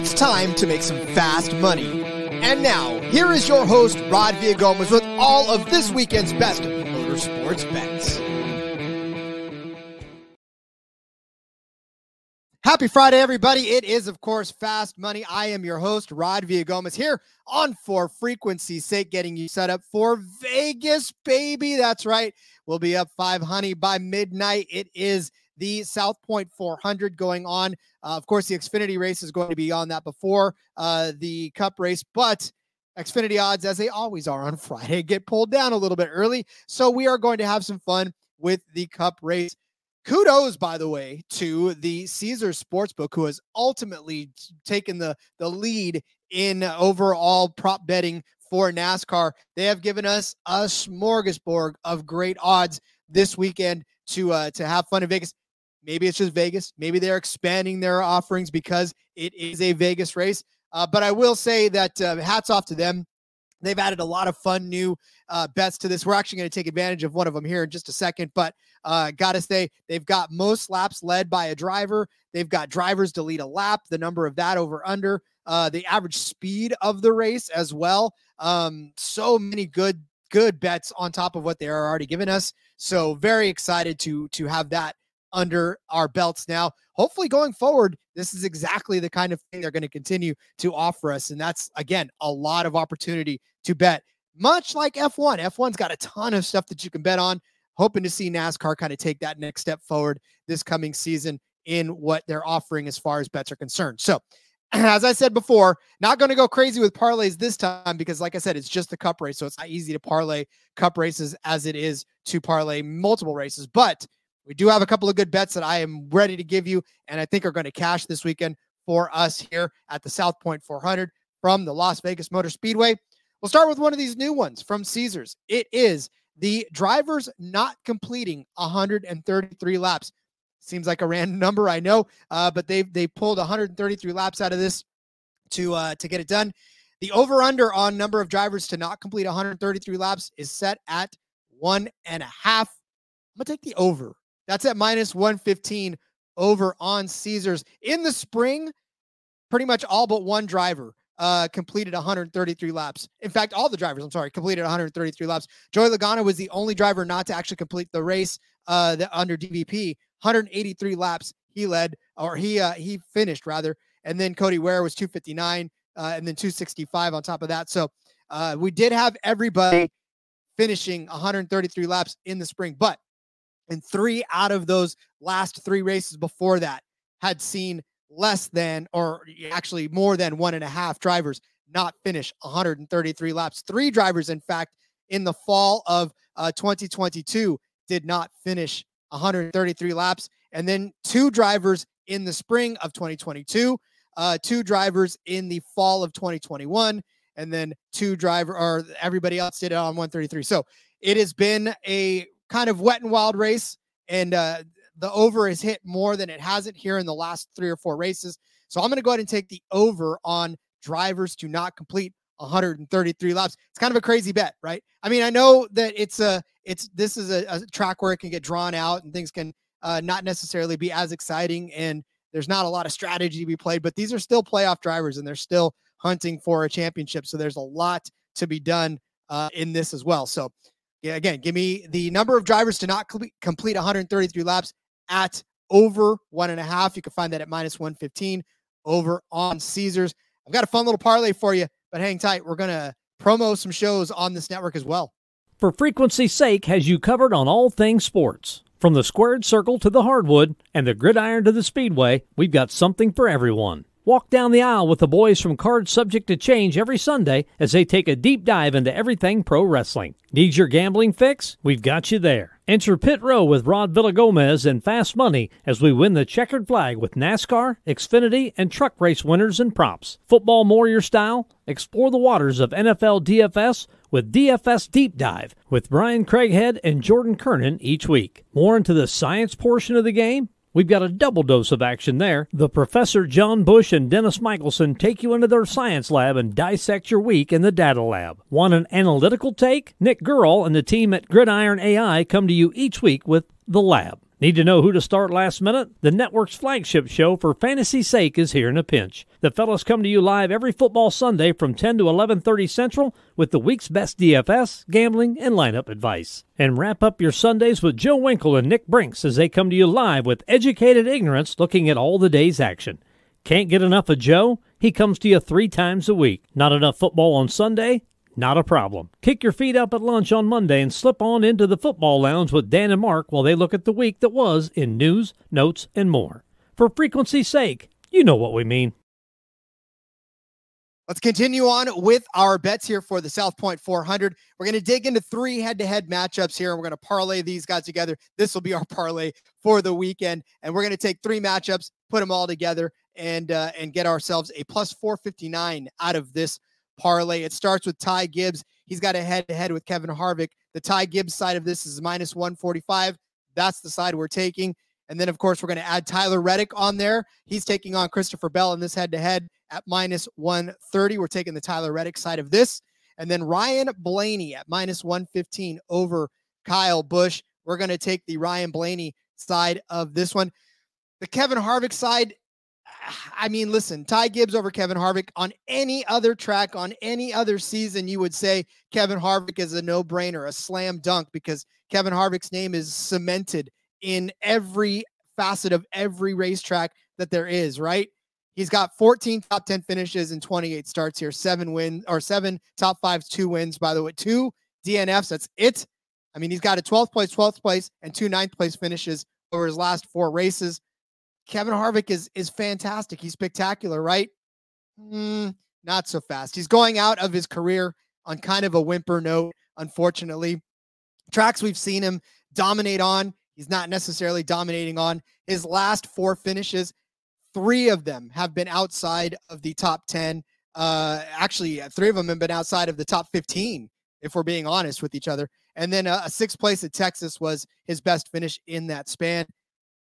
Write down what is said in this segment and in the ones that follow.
It's time to make some fast money. And now, here is your host, Rod Villagomez, with all of this weekend's best motorsports bets. Happy Friday, everybody. It is, of course, Fast Money. I am your host, Rod Villagomez, here on For Frequency's sake, getting you set up for Vegas, baby. That's right. We'll be up five honey by midnight. It is the South Point 400 going on. Uh, of course, the Xfinity race is going to be on that before uh, the Cup race, but Xfinity odds, as they always are on Friday, get pulled down a little bit early. So we are going to have some fun with the Cup race. Kudos, by the way, to the Caesar Sportsbook, who has ultimately taken the, the lead in overall prop betting for NASCAR. They have given us a smorgasbord of great odds this weekend to uh, to have fun in Vegas. Maybe it's just Vegas. Maybe they're expanding their offerings because it is a Vegas race. Uh, but I will say that uh, hats off to them. They've added a lot of fun new uh, bets to this. We're actually going to take advantage of one of them here in just a second. But uh, got to say, they've got most laps led by a driver. They've got drivers to lead a lap, the number of that over under, uh, the average speed of the race as well. Um, so many good good bets on top of what they are already giving us. So very excited to to have that under our belts now. Hopefully, going forward, this is exactly the kind of thing they're going to continue to offer us. And that's, again, a lot of opportunity to bet, much like F1. F1's got a ton of stuff that you can bet on. Hoping to see NASCAR kind of take that next step forward this coming season in what they're offering as far as bets are concerned. So, as I said before, not going to go crazy with parlays this time because, like I said, it's just a cup race. So it's not easy to parlay cup races as it is to parlay multiple races. But we do have a couple of good bets that I am ready to give you, and I think are going to cash this weekend for us here at the South Point 400 from the Las Vegas Motor Speedway. We'll start with one of these new ones from Caesars. It is the drivers not completing 133 laps. Seems like a random number, I know, uh, but they they pulled 133 laps out of this to uh, to get it done. The over under on number of drivers to not complete 133 laps is set at one and a half. I'm gonna take the over that's at minus 115 over on Caesars. In the spring, pretty much all but one driver uh, completed 133 laps. In fact, all the drivers, I'm sorry, completed 133 laps. Joey Logano was the only driver not to actually complete the race uh, the, under DVP. 183 laps he led, or he uh, he finished rather, and then Cody Ware was 259, uh, and then 265 on top of that. So uh, we did have everybody finishing 133 laps in the spring, but and three out of those last three races before that had seen less than, or actually more than one and a half drivers not finish 133 laps. Three drivers, in fact, in the fall of uh, 2022 did not finish 133 laps. And then two drivers in the spring of 2022, uh, two drivers in the fall of 2021, and then two driver or everybody else did it on 133. So it has been a kind of wet and wild race, and uh, the over is hit more than it hasn't here in the last three or four races. So I'm going to go ahead and take the over on drivers to not complete 133 laps. It's kind of a crazy bet, right? I mean, I know that it's a it's this is a, a track where it can get drawn out and things can uh, not necessarily be as exciting and there's not a lot of strategy to be played, but these are still playoff drivers and they're still hunting for a championship. So there's a lot to be done uh, in this as well. So yeah, again, give me the number of drivers to not complete 133 laps at over one and a half. You can find that at minus 115 over on Caesars. I've got a fun little parlay for you, but hang tight. We're going to promo some shows on this network as well. For frequency's sake, has you covered on all things sports. From the squared circle to the hardwood and the gridiron to the speedway, we've got something for everyone. Walk down the aisle with the boys from Cards Subject to Change every Sunday as they take a deep dive into everything pro wrestling. Need your gambling fix? We've got you there. Enter Pit Row with Rod Villagomez and Fast Money as we win the checkered flag with NASCAR, Xfinity, and truck race winners and props. Football Warrior style? Explore the waters of NFL DFS with DFS Deep Dive with Brian Craighead and Jordan Kernan each week. More into the science portion of the game? We've got a double dose of action there. The Professor John Bush and Dennis Michelson take you into their science lab and dissect your week in the data lab. Want an analytical take? Nick Gurl and the team at Gridiron AI come to you each week with The Lab. Need to know who to start last minute? The network's flagship show for fantasy sake is here in a pinch. The fellas come to you live every football Sunday from 10 to 11:30 Central with the week's best DFS, gambling, and lineup advice. And wrap up your Sundays with Joe Winkle and Nick Brinks as they come to you live with educated ignorance looking at all the day's action. Can't get enough of Joe? He comes to you 3 times a week. Not enough football on Sunday? Not a problem. Kick your feet up at lunch on Monday and slip on into the football lounge with Dan and Mark while they look at the week that was in news, notes, and more. For frequency's sake, you know what we mean. Let's continue on with our bets here for the South Point 400. We're going to dig into three head to head matchups here, and we're going to parlay these guys together. This will be our parlay for the weekend, and we're going to take three matchups, put them all together, and uh, and get ourselves a plus 459 out of this parlay. It starts with Ty Gibbs. He's got a head to head with Kevin Harvick. The Ty Gibbs side of this is minus 145. That's the side we're taking. And then, of course, we're going to add Tyler Reddick on there. He's taking on Christopher Bell in this head to head at minus 130. We're taking the Tyler Reddick side of this. And then Ryan Blaney at minus 115 over Kyle Busch. We're going to take the Ryan Blaney side of this one. The Kevin Harvick side, I mean, listen, Ty Gibbs over Kevin Harvick on any other track, on any other season, you would say Kevin Harvick is a no brainer, a slam dunk, because Kevin Harvick's name is cemented in every facet of every racetrack that there is, right? He's got 14 top 10 finishes and 28 starts here, seven wins or seven top fives, two wins, by the way, two DNFs. That's it. I mean, he's got a 12th place, 12th place, and two ninth place finishes over his last four races. Kevin Harvick is is fantastic. He's spectacular, right? Mm, not so fast. He's going out of his career on kind of a whimper note, unfortunately. Tracks we've seen him dominate on, he's not necessarily dominating on. His last four finishes, three of them have been outside of the top 10. Uh, actually, three of them have been outside of the top 15, if we're being honest with each other. And then a, a sixth place at Texas was his best finish in that span.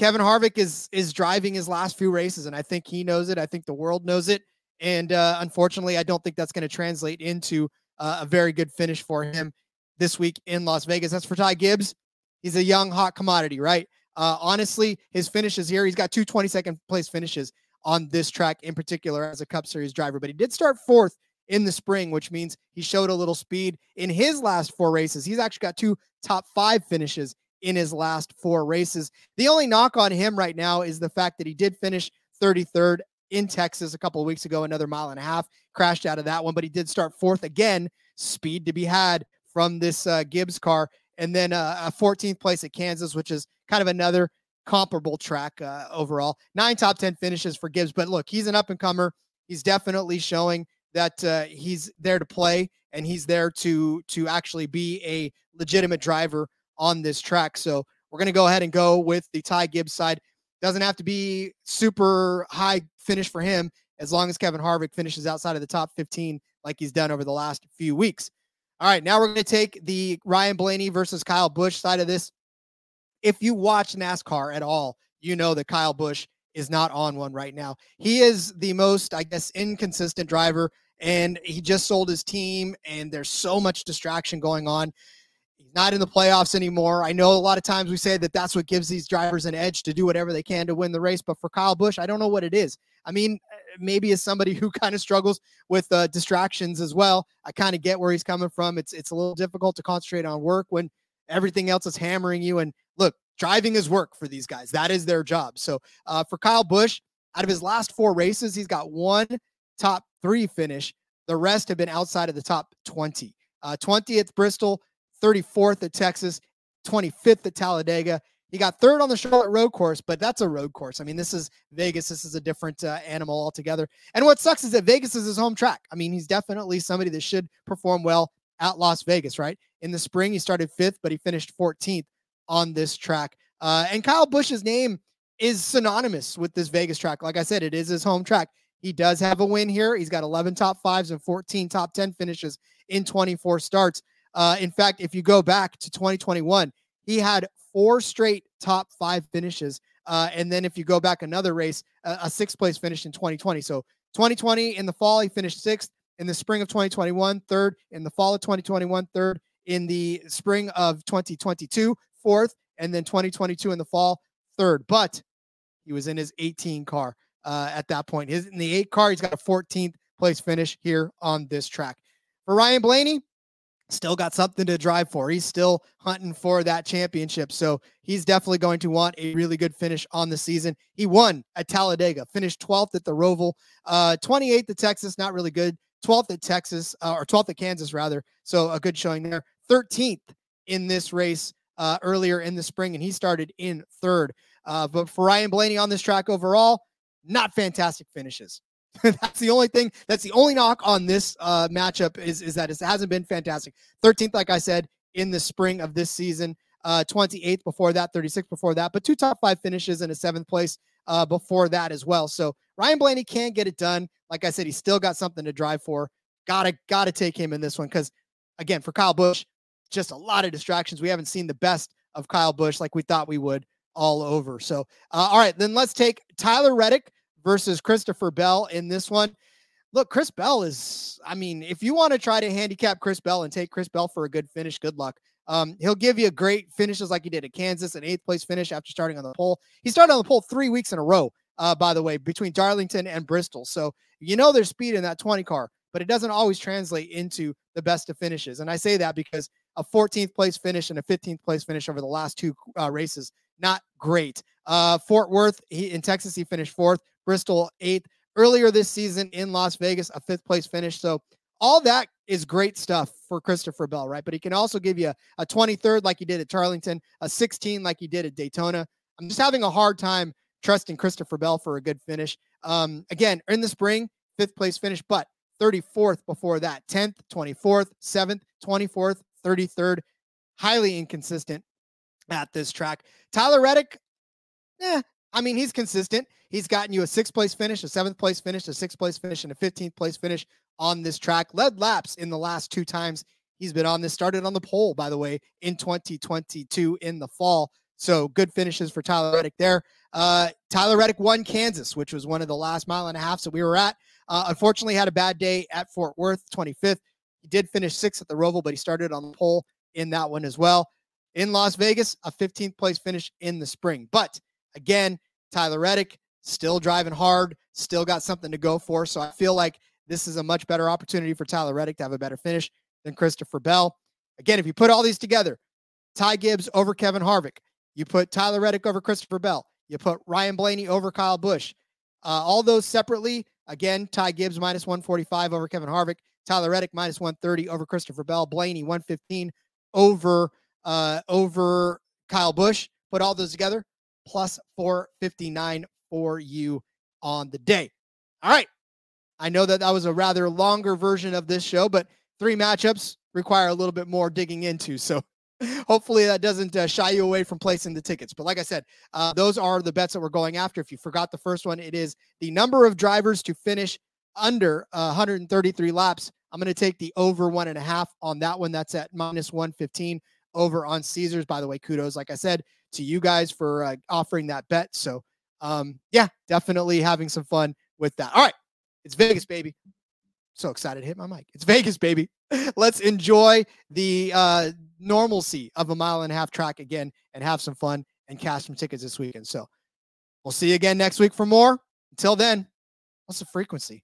Kevin Harvick is is driving his last few races, and I think he knows it. I think the world knows it, and uh, unfortunately, I don't think that's going to translate into uh, a very good finish for him this week in Las Vegas. That's for Ty Gibbs. He's a young, hot commodity, right? Uh, honestly, his finishes here, he's got two 22nd place finishes on this track in particular as a Cup Series driver, but he did start fourth in the spring, which means he showed a little speed in his last four races. He's actually got two top five finishes in his last four races. The only knock on him right now is the fact that he did finish 33rd in Texas a couple of weeks ago, another mile and a half, crashed out of that one, but he did start fourth again. Speed to be had from this uh, Gibbs car. And then uh, a 14th place at Kansas, which is kind of another comparable track uh, overall. Nine top 10 finishes for Gibbs. But look, he's an up and comer. He's definitely showing that uh, he's there to play and he's there to to actually be a legitimate driver on this track. So we're going to go ahead and go with the Ty Gibbs side. Doesn't have to be super high finish for him as long as Kevin Harvick finishes outside of the top 15 like he's done over the last few weeks. All right, now we're going to take the Ryan Blaney versus Kyle Busch side of this. If you watch NASCAR at all, you know that Kyle Busch is not on one right now. He is the most, I guess, inconsistent driver, and he just sold his team, and there's so much distraction going on. He's not in the playoffs anymore. I know a lot of times we say that that's what gives these drivers an edge to do whatever they can to win the race. But for Kyle Busch, I don't know what it is. I mean, uh, maybe as somebody who kind of struggles with uh, distractions as well, I kind of get where he's coming from. It's it's a little difficult to concentrate on work when everything else is hammering you. And look, driving is work for these guys. That is their job. So uh, for Kyle Busch, out of his last four races, he's got one top three finish. The rest have been outside of the top 20. Uh, 20th Bristol, 34th at Texas, 25th at Talladega. He got third on the Charlotte road course, but that's a road course. I mean, this is Vegas. This is a different uh, animal altogether. And what sucks is that Vegas is his home track. I mean, he's definitely somebody that should perform well at Las Vegas, right? In the spring, he started fifth, but he finished 14th on this track. Uh, and Kyle Busch's name is synonymous with this Vegas track. Like I said, it is his home track. He does have a win here. He's got 11 top fives and 14 top 10 finishes in 24 starts. Uh, in fact, if you go back to 2021, he had four straight top five finishes. Uh, and then if you go back another race, uh, a sixth place finish in 2020. So 2020 in the fall, he finished sixth. In the spring of 2021, third. In the fall of 2021, third. In the spring of 2022, fourth. and then 2022 in the fall, third. But he was in his 18 car uh, at that point. His in the eight car, he's got a 14th place finish here on this track. For Ryan Blaney, still got something to drive for. He's still hunting for that championship. So he's definitely going to want a really good finish on the season. He won at Talladega, finished 12th at the Roval, uh, 28th at Texas, not really good. 12th at Texas, uh, or 12th at Kansas, rather. So a good showing there. 13th in this race uh, earlier in the spring, and he started in third. Uh, but for Ryan Blaney on this track overall, not fantastic finishes. that's the only thing. That's the only knock on this uh, matchup is is that it hasn't been fantastic. 13th, like I said, in the spring of this season. Uh, 28th before that, 36th before that, but two top five finishes and a seventh place uh, before that as well. So Ryan Blaney can get it done. Like I said, he's still got something to drive for. Gotta gotta take him in this one because again, for Kyle Busch, just a lot of distractions. We haven't seen the best of Kyle Busch like we thought we would all over. So uh, all right, then let's take Tyler Reddick versus Christopher Bell in this one. Look, Chris Bell is, I mean, if you want to try to handicap Chris Bell and take Chris Bell for a good finish, good luck. Um, he'll give you great finishes like he did at Kansas, an eighth place finish after starting on the pole. He started on the pole three weeks in a row, uh, by the way, between Darlington and Bristol. So you know there's speed in that 20 car, but it doesn't always translate into the best of finishes. And I say that because a 14th place finish and a 15th place finish over the last two uh, races, not great. Uh, Fort Worth he, in Texas, he finished fourth. Bristol eighth. Earlier this season in Las Vegas, a fifth place finish. So all that is great stuff for Christopher Bell, right? But he can also give you a 23rd like he did at Darlington, a 16 like he did at Daytona. I'm just having a hard time trusting Christopher Bell for a good finish. Um, again, in the spring, fifth place finish, but 34th before that, 10th, 24th, 7th, 24th, 33rd. Highly inconsistent at this track. Tyler Reddick, eh, I mean, he's consistent. He's gotten you a sixth place finish, a seventh place finish, a sixth place finish, and a 15th place finish on this track. Led laps in the last two times he's been on this. Started on the pole, by the way, in 2022 in the fall. So good finishes for Tyler Reddick there. Uh, Tyler Reddick won Kansas, which was one of the last mile and a half that we were at. Uh, unfortunately, had a bad day at Fort Worth, 25th. He did finish sixth at the Roval, but he started on the pole in that one as well. In Las Vegas, a 15th place finish in the spring. But again, Tyler Reddick still driving hard, still got something to go for. So I feel like this is a much better opportunity for Tyler Reddick to have a better finish than Christopher Bell. Again, if you put all these together, Ty Gibbs over Kevin Harvick, you put Tyler Reddick over Christopher Bell, you put Ryan Blaney over Kyle Busch. Uh, all those separately, again, Ty Gibbs minus 145 over Kevin Harvick, Tyler Reddick minus 130 over Christopher Bell, Blaney 115 over uh, over Kyle Busch. Put all those together, plus 459 for you on the day. All right. I know that that was a rather longer version of this show, but three matchups require a little bit more digging into. So hopefully that doesn't uh, shy you away from placing the tickets. But like I said, uh, those are the bets that we're going after. If you forgot the first one, it is the number of drivers to finish under uh, 133 laps. I'm going to take the over one and a half on that one. That's at minus 115 over on Caesars. By the way, kudos, like I said, to you guys for uh, offering that bet. So um, yeah, definitely having some fun with that. All right, it's Vegas, baby. So excited to hit my mic. It's Vegas, baby. Let's enjoy the uh, normalcy of a mile and a half track again and have some fun and cash some tickets this weekend. So we'll see you again next week for more. Until then, what's the frequency?